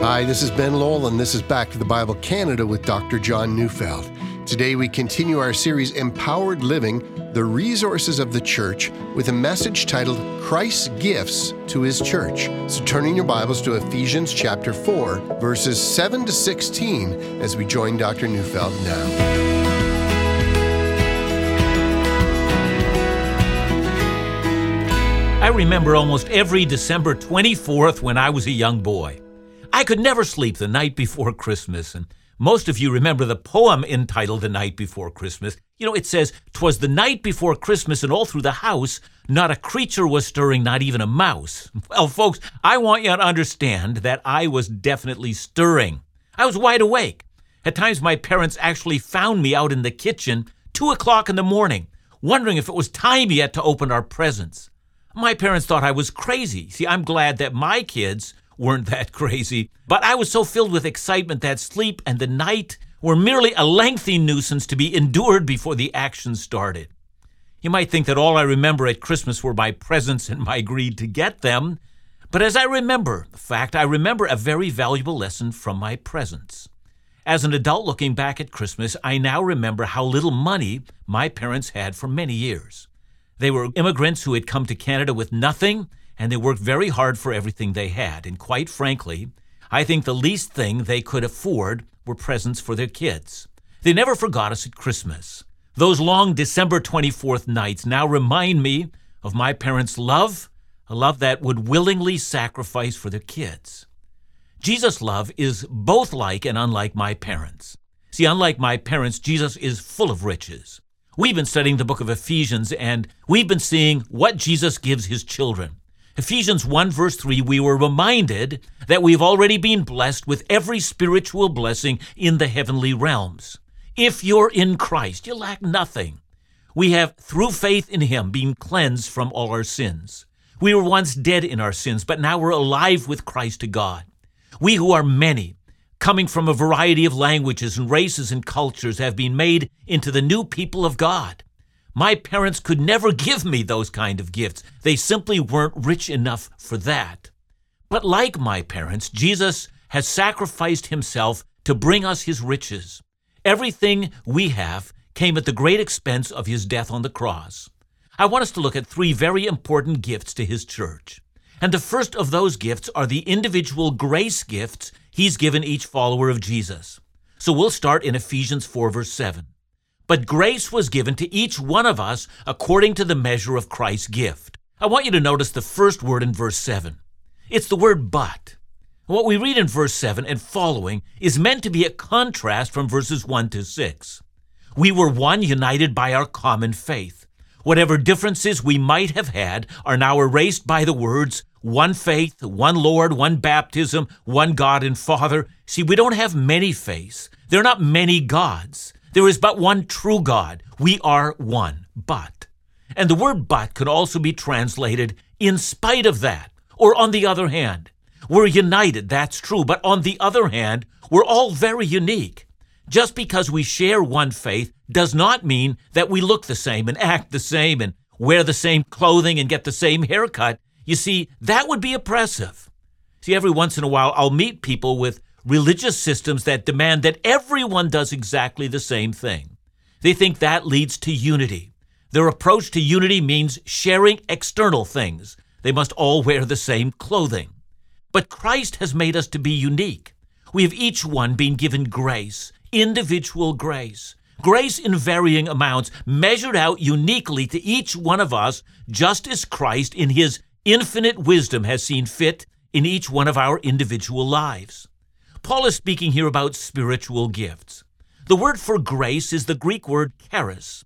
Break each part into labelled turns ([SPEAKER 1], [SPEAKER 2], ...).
[SPEAKER 1] Hi, this is Ben Lowell, and this is Back to the Bible Canada with Dr. John Neufeld. Today we continue our series Empowered Living The Resources of the Church with a message titled Christ's Gifts to His Church. So turn in your Bibles to Ephesians chapter 4, verses 7 to 16 as we join Dr. Neufeld now.
[SPEAKER 2] I remember almost every December 24th when I was a young boy. I could never sleep the night before Christmas, and most of you remember the poem entitled The Night Before Christmas. You know, it says, "'Twas the night before Christmas, and all through the house, not a creature was stirring, not even a mouse. Well, folks, I want you to understand that I was definitely stirring. I was wide awake. At times, my parents actually found me out in the kitchen, two o'clock in the morning, wondering if it was time yet to open our presents. My parents thought I was crazy. See, I'm glad that my kids weren't that crazy, but I was so filled with excitement that sleep and the night were merely a lengthy nuisance to be endured before the action started. You might think that all I remember at Christmas were my presents and my greed to get them, but as I remember the fact, I remember a very valuable lesson from my presents. As an adult looking back at Christmas, I now remember how little money my parents had for many years. They were immigrants who had come to Canada with nothing, and they worked very hard for everything they had. And quite frankly, I think the least thing they could afford were presents for their kids. They never forgot us at Christmas. Those long December 24th nights now remind me of my parents' love, a love that would willingly sacrifice for their kids. Jesus' love is both like and unlike my parents. See, unlike my parents, Jesus is full of riches. We've been studying the book of Ephesians and we've been seeing what Jesus gives his children. Ephesians 1 verse 3, we were reminded that we've already been blessed with every spiritual blessing in the heavenly realms. If you're in Christ, you lack nothing. We have, through faith in him, been cleansed from all our sins. We were once dead in our sins, but now we're alive with Christ to God. We who are many, coming from a variety of languages and races and cultures, have been made into the new people of God. My parents could never give me those kind of gifts. They simply weren't rich enough for that. But like my parents, Jesus has sacrificed himself to bring us his riches. Everything we have came at the great expense of his death on the cross. I want us to look at three very important gifts to his church. And the first of those gifts are the individual grace gifts he's given each follower of Jesus. So we'll start in Ephesians 4, verse 7. But grace was given to each one of us according to the measure of Christ's gift. I want you to notice the first word in verse 7. It's the word but. What we read in verse 7 and following is meant to be a contrast from verses 1 to 6. We were one united by our common faith. Whatever differences we might have had are now erased by the words, one faith, one Lord, one baptism, one God and Father. See, we don't have many faiths. There are not many gods. There is but one true God. We are one, but. And the word but could also be translated in spite of that, or on the other hand. We're united, that's true, but on the other hand, we're all very unique. Just because we share one faith does not mean that we look the same and act the same and wear the same clothing and get the same haircut. You see, that would be oppressive. See, every once in a while, I'll meet people with religious systems that demand that everyone does exactly the same thing. They think that leads to unity. Their approach to unity means sharing external things. They must all wear the same clothing. But Christ has made us to be unique. We have each one been given grace, individual grace. Grace in varying amounts, measured out uniquely to each one of us, just as Christ, in his infinite wisdom has seen fit in each one of our individual lives. Paul is speaking here about spiritual gifts. The word for grace is the Greek word charis.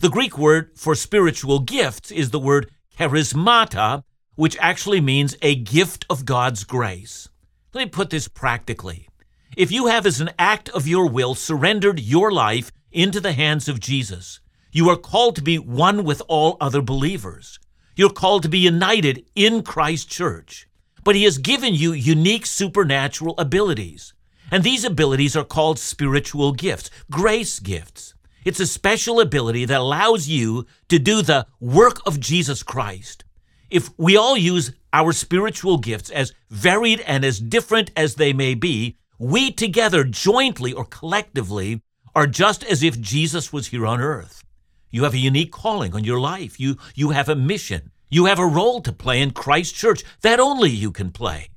[SPEAKER 2] The Greek word for spiritual gifts is the word charismata, which actually means a gift of God's grace. Let me put this practically. If you have, as an act of your will, surrendered your life into the hands of Jesus, you are called to be one with all other believers. You're called to be united in Christ's church. But He has given you unique supernatural abilities. And these abilities are called spiritual gifts, grace gifts. It's a special ability that allows you to do the work of Jesus Christ. If we all use our spiritual gifts as varied and as different as they may be, we together, jointly or collectively, are just as if Jesus was here on earth. You have a unique calling on your life. You, you have a mission. You have a role to play in Christ's church that only you can play.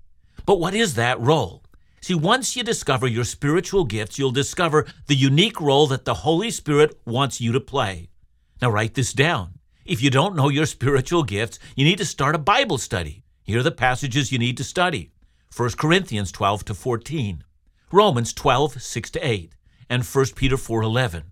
[SPEAKER 2] But what is that role? See, once you discover your spiritual gifts, you'll discover the unique role that the Holy Spirit wants you to play. Now, write this down. If you don't know your spiritual gifts, you need to start a Bible study. Here are the passages you need to study 1 Corinthians 12 to 14, Romans 12, 6 to 8, and 1 Peter 4, 11.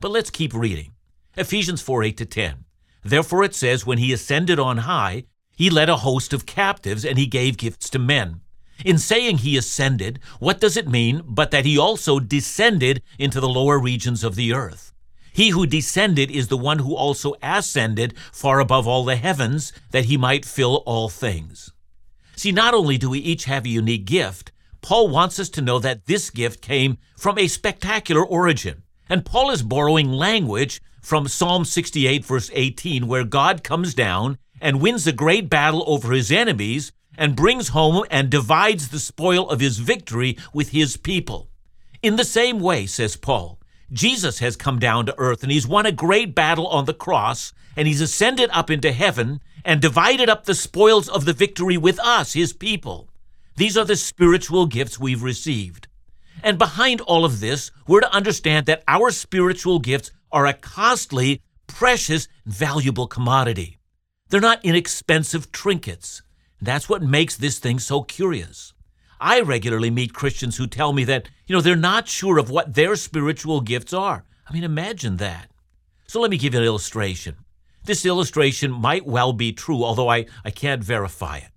[SPEAKER 2] But let's keep reading. Ephesians 4, 8 to 10. Therefore it says, When he ascended on high, he led a host of captives, and he gave gifts to men. In saying he ascended, what does it mean but that he also descended into the lower regions of the earth? He who descended is the one who also ascended far above all the heavens, that he might fill all things. See, not only do we each have a unique gift, Paul wants us to know that this gift came from a spectacular origin. And Paul is borrowing language from Psalm 68, verse 18, where God comes down and wins a great battle over his enemies and brings home and divides the spoil of his victory with his people. In the same way, says Paul, Jesus has come down to earth and he's won a great battle on the cross and he's ascended up into heaven and divided up the spoils of the victory with us, his people. These are the spiritual gifts we've received. And behind all of this, we're to understand that our spiritual gifts are a costly, precious, valuable commodity. They're not inexpensive trinkets. That's what makes this thing so curious. I regularly meet Christians who tell me that, you know, they're not sure of what their spiritual gifts are. I mean, imagine that. So let me give you an illustration. This illustration might well be true, although I, I can't verify it.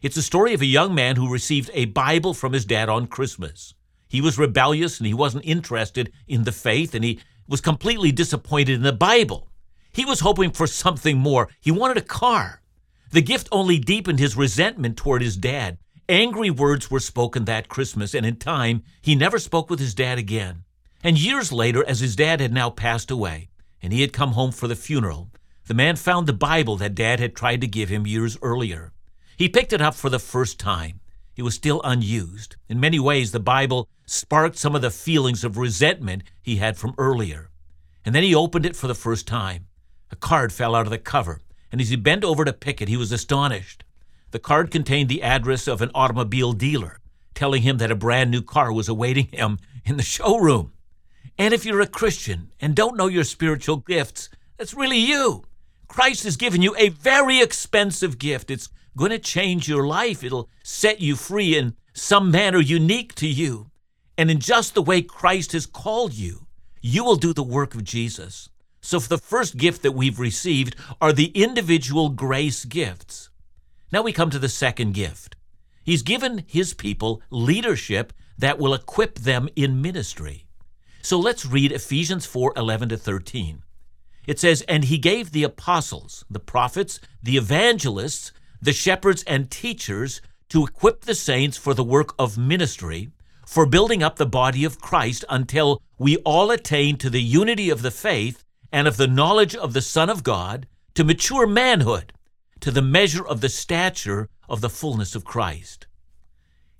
[SPEAKER 2] It's a story of a young man who received a Bible from his dad on Christmas. He was rebellious and he wasn't interested in the faith and he was completely disappointed in the Bible. He was hoping for something more. He wanted a car. The gift only deepened his resentment toward his dad. Angry words were spoken that Christmas, and in time, he never spoke with his dad again. And years later, as his dad had now passed away, and he had come home for the funeral, the man found the Bible that dad had tried to give him years earlier. He picked it up for the first time. It was still unused. In many ways, the Bible sparked some of the feelings of resentment he had from earlier. And then he opened it for the first time. A card fell out of the cover, and as he bent over to pick it, he was astonished. The card contained the address of an automobile dealer, telling him that a brand new car was awaiting him in the showroom. And if you're a Christian and don't know your spiritual gifts, that's really you. Christ has given you a very expensive gift. It's going to change your life. It'll set you free in some manner unique to you. And in just the way Christ has called you, you will do the work of Jesus. So, for the first gift that we've received are the individual grace gifts. Now we come to the second gift. He's given his people leadership that will equip them in ministry. So let's read Ephesians 4 11 to 13. It says, And he gave the apostles, the prophets, the evangelists, the shepherds, and teachers to equip the saints for the work of ministry, for building up the body of Christ until we all attain to the unity of the faith and of the knowledge of the Son of God, to mature manhood to the measure of the stature of the fullness of Christ.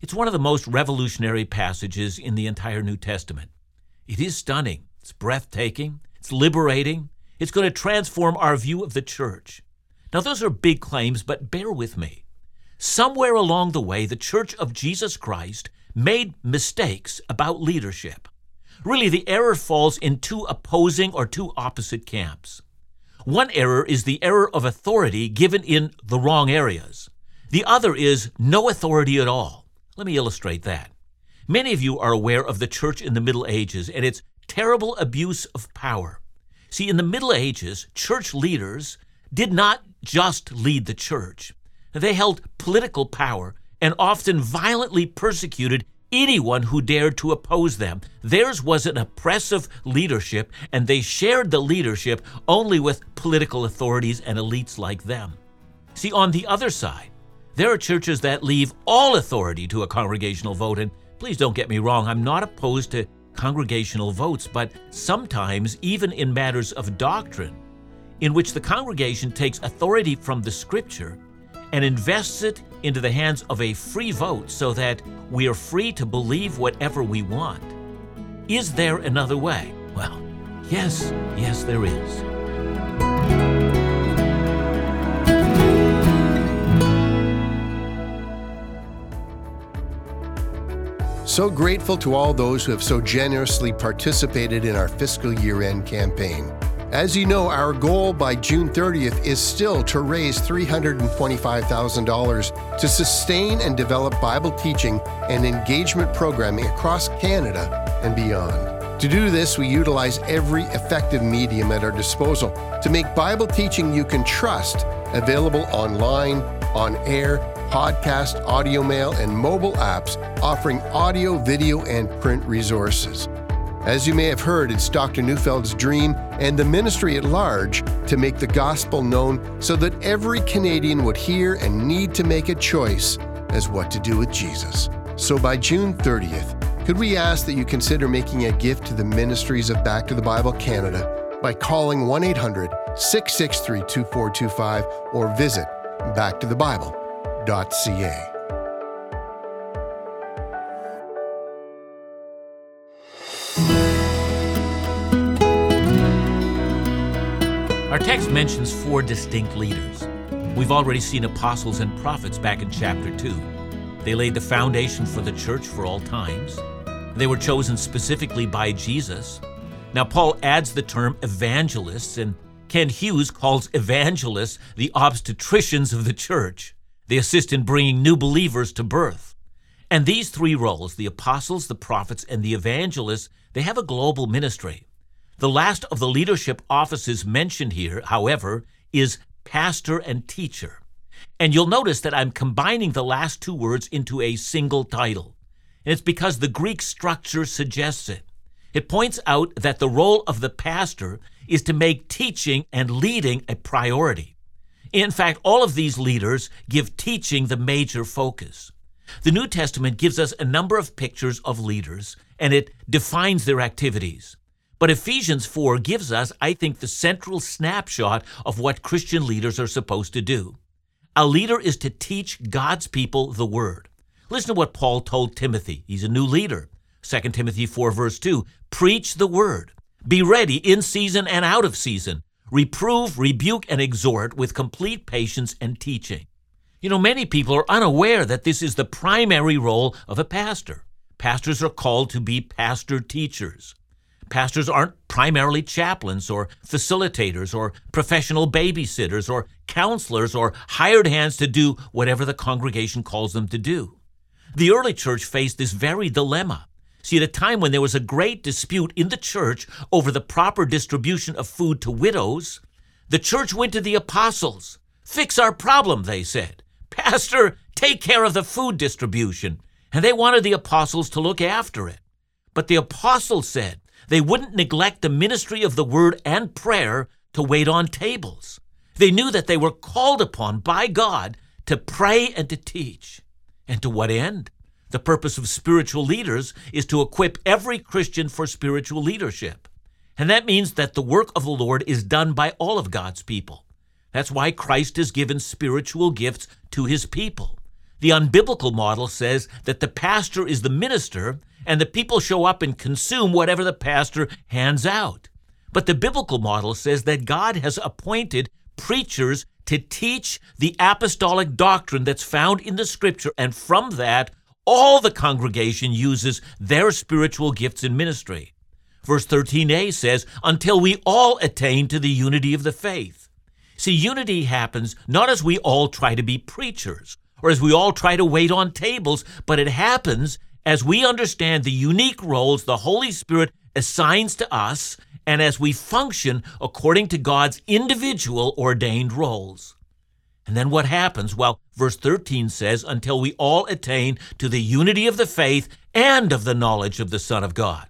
[SPEAKER 2] It's one of the most revolutionary passages in the entire New Testament. It is stunning, it's breathtaking, it's liberating, it's going to transform our view of the church. Now, those are big claims, but bear with me. Somewhere along the way, the Church of Jesus Christ made mistakes about leadership. Really, the error falls in two opposing or two opposite camps. One error is the error of authority given in the wrong areas. The other is no authority at all. Let me illustrate that. Many of you are aware of the church in the Middle Ages and its terrible abuse of power. See, in the Middle Ages, church leaders did not just lead the church, they held political power and often violently persecuted anyone who dared to oppose them. Theirs was an oppressive leadership, and they shared the leadership only with political authorities and elites like them. See, on the other side, there are churches that leave all authority to a congregational vote, and please don't get me wrong, I'm not opposed to congregational votes, but sometimes, even in matters of doctrine, in which the congregation takes authority from the scripture and invests it into the hands of a free vote so that we are free to believe whatever we want. Is there another way? Well, yes, yes, there is.
[SPEAKER 1] So grateful to all those who have so generously participated in our fiscal year end campaign. As you know, our goal by June 30th is still to raise $325,000 to sustain and develop Bible teaching and engagement programming across Canada and beyond. To do this, we utilize every effective medium at our disposal to make Bible teaching you can trust available online, on air, podcast, audio mail, and mobile apps offering audio, video, and print resources. As you may have heard, it's Dr. Neufeld's dream and the ministry at large to make the gospel known so that every Canadian would hear and need to make a choice as what to do with Jesus. So by June 30th, could we ask that you consider making a gift to the ministries of Back to the Bible Canada by calling 1 800 663 2425 or visit backtothebible.ca.
[SPEAKER 2] text mentions four distinct leaders. We've already seen apostles and prophets back in chapter 2. They laid the foundation for the church for all times. They were chosen specifically by Jesus. Now, Paul adds the term evangelists, and Kent Hughes calls evangelists the obstetricians of the church. They assist in bringing new believers to birth. And these three roles, the apostles, the prophets, and the evangelists, they have a global ministry. The last of the leadership offices mentioned here, however, is pastor and teacher. And you'll notice that I'm combining the last two words into a single title. And it's because the Greek structure suggests it. It points out that the role of the pastor is to make teaching and leading a priority. In fact, all of these leaders give teaching the major focus. The New Testament gives us a number of pictures of leaders, and it defines their activities. But Ephesians 4 gives us, I think, the central snapshot of what Christian leaders are supposed to do. A leader is to teach God's people the Word. Listen to what Paul told Timothy. He's a new leader. 2 Timothy 4, verse 2 Preach the Word. Be ready in season and out of season. Reprove, rebuke, and exhort with complete patience and teaching. You know, many people are unaware that this is the primary role of a pastor. Pastors are called to be pastor teachers. Pastors aren't primarily chaplains or facilitators or professional babysitters or counselors or hired hands to do whatever the congregation calls them to do. The early church faced this very dilemma. See, at a time when there was a great dispute in the church over the proper distribution of food to widows, the church went to the apostles. Fix our problem, they said. Pastor, take care of the food distribution. And they wanted the apostles to look after it. But the apostles said, they wouldn't neglect the ministry of the word and prayer to wait on tables. They knew that they were called upon by God to pray and to teach. And to what end? The purpose of spiritual leaders is to equip every Christian for spiritual leadership. And that means that the work of the Lord is done by all of God's people. That's why Christ has given spiritual gifts to his people. The unbiblical model says that the pastor is the minister and the people show up and consume whatever the pastor hands out. But the biblical model says that God has appointed preachers to teach the apostolic doctrine that's found in the scripture, and from that, all the congregation uses their spiritual gifts in ministry. Verse 13a says, until we all attain to the unity of the faith. See, unity happens not as we all try to be preachers or as we all try to wait on tables, but it happens as we understand the unique roles the Holy Spirit assigns to us and as we function according to God's individual ordained roles. And then what happens? Well, verse 13 says, until we all attain to the unity of the faith and of the knowledge of the Son of God.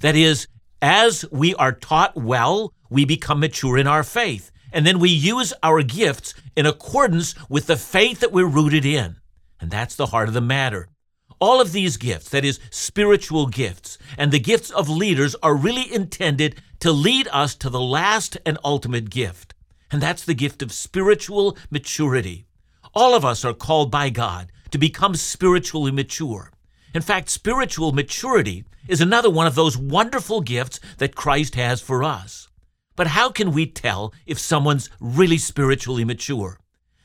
[SPEAKER 2] That is, as we are taught well, we become mature in our faith. And then we use our gifts in accordance with the faith that we're rooted in. And that's the heart of the matter. All of these gifts, that is, spiritual gifts, and the gifts of leaders, are really intended to lead us to the last and ultimate gift, and that's the gift of spiritual maturity. All of us are called by God to become spiritually mature. In fact, spiritual maturity is another one of those wonderful gifts that Christ has for us. But how can we tell if someone's really spiritually mature?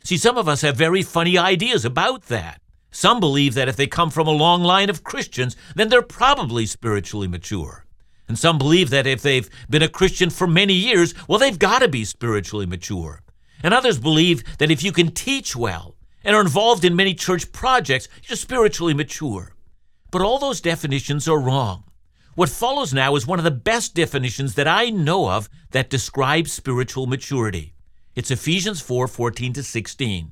[SPEAKER 2] See, some of us have very funny ideas about that. Some believe that if they come from a long line of Christians, then they're probably spiritually mature. And some believe that if they've been a Christian for many years, well, they've got to be spiritually mature. And others believe that if you can teach well and are involved in many church projects, you're spiritually mature. But all those definitions are wrong. What follows now is one of the best definitions that I know of that describes spiritual maturity. It's Ephesians 4 14 to 16.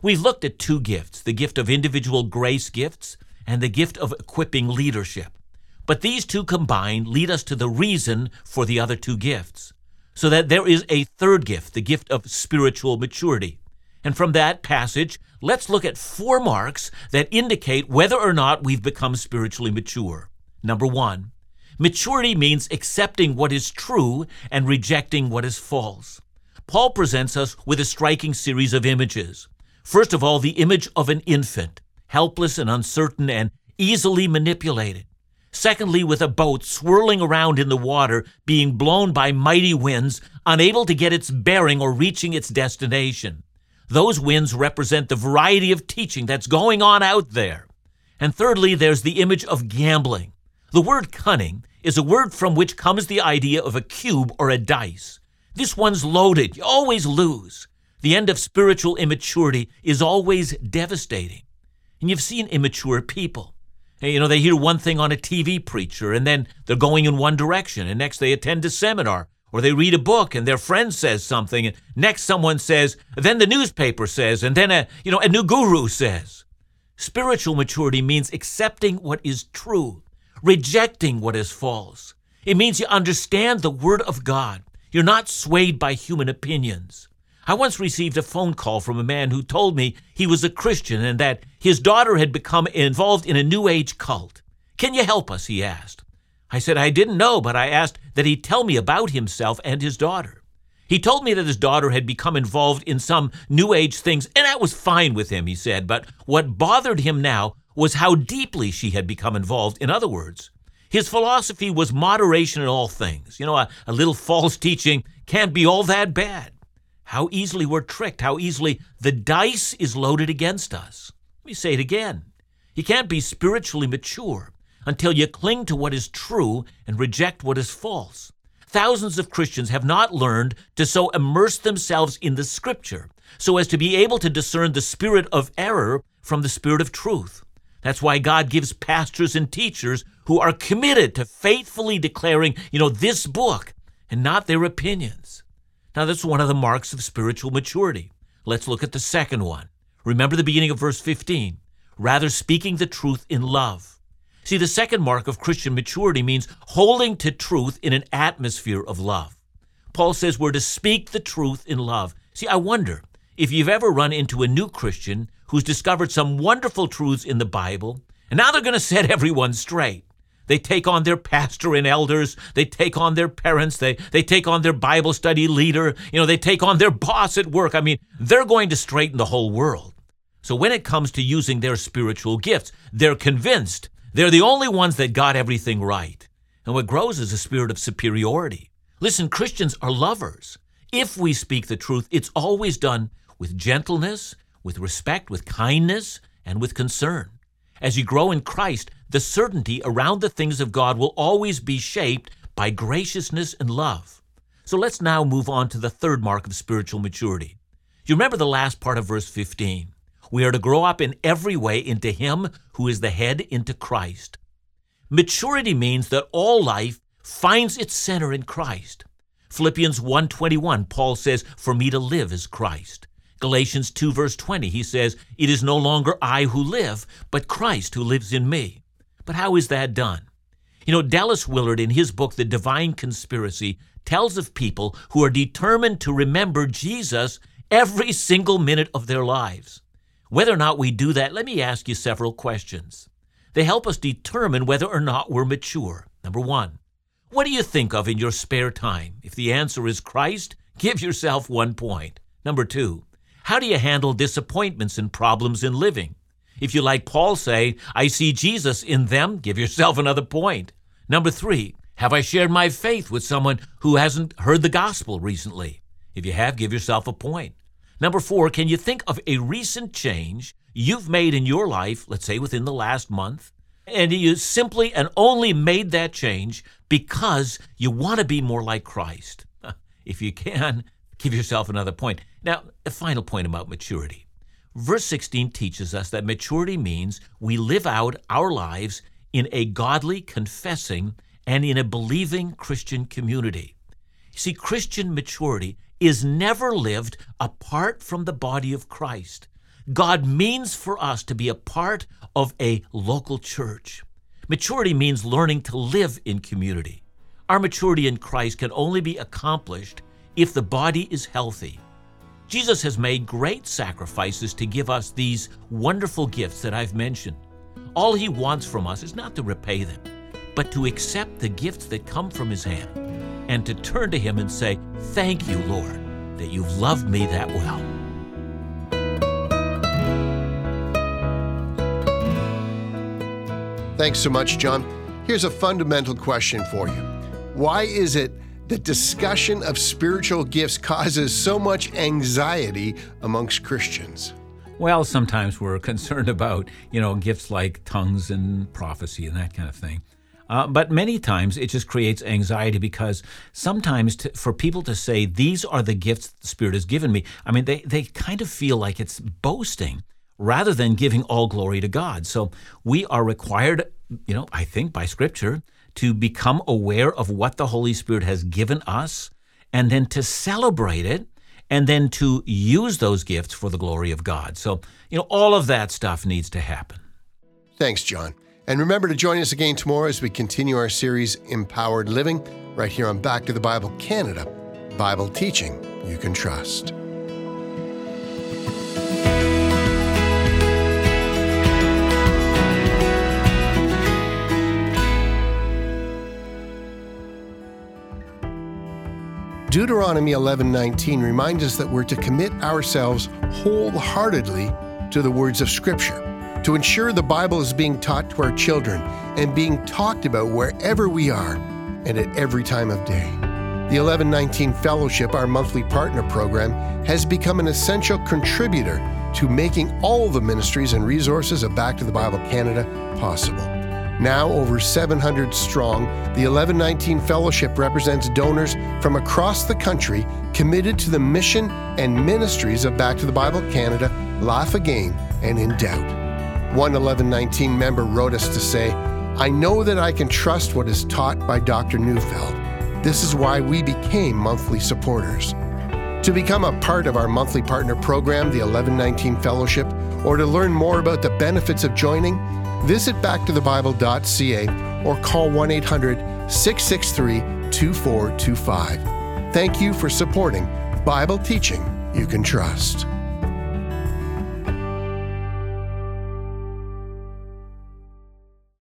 [SPEAKER 2] We've looked at two gifts the gift of individual grace gifts and the gift of equipping leadership. But these two combined lead us to the reason for the other two gifts so that there is a third gift, the gift of spiritual maturity. And from that passage, let's look at four marks that indicate whether or not we've become spiritually mature. Number one, maturity means accepting what is true and rejecting what is false. Paul presents us with a striking series of images. First of all, the image of an infant, helpless and uncertain and easily manipulated. Secondly, with a boat swirling around in the water, being blown by mighty winds, unable to get its bearing or reaching its destination. Those winds represent the variety of teaching that's going on out there. And thirdly, there's the image of gambling. The word cunning is a word from which comes the idea of a cube or a dice. This one's loaded. You always lose. The end of spiritual immaturity is always devastating. And you've seen immature people. You know, they hear one thing on a TV preacher and then they're going in one direction, and next they attend a seminar or they read a book and their friend says something, and next someone says, then the newspaper says, and then a you know a new guru says. Spiritual maturity means accepting what is true, rejecting what is false. It means you understand the Word of God. You're not swayed by human opinions. I once received a phone call from a man who told me he was a Christian and that his daughter had become involved in a New Age cult. Can you help us? he asked. I said I didn't know, but I asked that he tell me about himself and his daughter. He told me that his daughter had become involved in some New Age things, and that was fine with him, he said. But what bothered him now was how deeply she had become involved. In other words, his philosophy was moderation in all things. You know, a, a little false teaching can't be all that bad. How easily we're tricked, how easily the dice is loaded against us. Let me say it again. You can't be spiritually mature until you cling to what is true and reject what is false. Thousands of Christians have not learned to so immerse themselves in the Scripture so as to be able to discern the spirit of error from the spirit of truth. That's why God gives pastors and teachers who are committed to faithfully declaring, you know, this book and not their opinions. Now, that's one of the marks of spiritual maturity. Let's look at the second one. Remember the beginning of verse 15. Rather, speaking the truth in love. See, the second mark of Christian maturity means holding to truth in an atmosphere of love. Paul says we're to speak the truth in love. See, I wonder if you've ever run into a new Christian who's discovered some wonderful truths in the Bible, and now they're going to set everyone straight. They take on their pastor and elders. They take on their parents. They, they take on their Bible study leader. You know, they take on their boss at work. I mean, they're going to straighten the whole world. So when it comes to using their spiritual gifts, they're convinced they're the only ones that got everything right. And what grows is a spirit of superiority. Listen, Christians are lovers. If we speak the truth, it's always done with gentleness, with respect, with kindness, and with concern. As you grow in Christ, the certainty around the things of God will always be shaped by graciousness and love. So let's now move on to the third mark of spiritual maturity. You remember the last part of verse 15. We are to grow up in every way into Him who is the head, into Christ. Maturity means that all life finds its center in Christ. Philippians 1:21 Paul says, "For me to live is Christ." Galatians 2, verse 20, he says, It is no longer I who live, but Christ who lives in me. But how is that done? You know, Dallas Willard, in his book, The Divine Conspiracy, tells of people who are determined to remember Jesus every single minute of their lives. Whether or not we do that, let me ask you several questions. They help us determine whether or not we're mature. Number one, what do you think of in your spare time? If the answer is Christ, give yourself one point. Number two, how do you handle disappointments and problems in living? If you, like Paul, say, I see Jesus in them, give yourself another point. Number three, have I shared my faith with someone who hasn't heard the gospel recently? If you have, give yourself a point. Number four, can you think of a recent change you've made in your life, let's say within the last month, and you simply and only made that change because you want to be more like Christ? If you can, give yourself another point. Now, a final point about maturity. Verse 16 teaches us that maturity means we live out our lives in a godly, confessing, and in a believing Christian community. See, Christian maturity is never lived apart from the body of Christ. God means for us to be a part of a local church. Maturity means learning to live in community. Our maturity in Christ can only be accomplished if the body is healthy. Jesus has made great sacrifices to give us these wonderful gifts that I've mentioned. All he wants from us is not to repay them, but to accept the gifts that come from his hand and to turn to him and say, Thank you, Lord, that you've loved me that well.
[SPEAKER 1] Thanks so much, John. Here's a fundamental question for you Why is it that discussion of spiritual gifts causes so much anxiety amongst Christians?
[SPEAKER 2] Well, sometimes we're concerned about, you know, gifts like tongues and prophecy and that kind of thing. Uh, but many times it just creates anxiety because sometimes to, for people to say, these are the gifts the Spirit has given me, I mean, they, they kind of feel like it's boasting rather than giving all glory to God. So we are required, you know, I think by Scripture, to become aware of what the Holy Spirit has given us and then to celebrate it and then to use those gifts for the glory of God. So, you know, all of that stuff needs to happen.
[SPEAKER 1] Thanks, John. And remember to join us again tomorrow as we continue our series, Empowered Living, right here on Back to the Bible Canada Bible teaching you can trust. Deuteronomy 11:19 reminds us that we're to commit ourselves wholeheartedly to the words of Scripture to ensure the Bible is being taught to our children and being talked about wherever we are and at every time of day. The 1119 Fellowship, our monthly partner program, has become an essential contributor to making all the ministries and resources of Back to the Bible Canada possible. Now over 700 strong, the 1119 Fellowship represents donors from across the country committed to the mission and ministries of Back to the Bible Canada, Laugh Again, and In Doubt. One 1119 member wrote us to say, I know that I can trust what is taught by Dr. Neufeld. This is why we became monthly supporters. To become a part of our monthly partner program, the 1119 Fellowship, or to learn more about the benefits of joining, visit backtothebible.ca or call 1 800 663 2425. Thank you for supporting Bible teaching you can trust.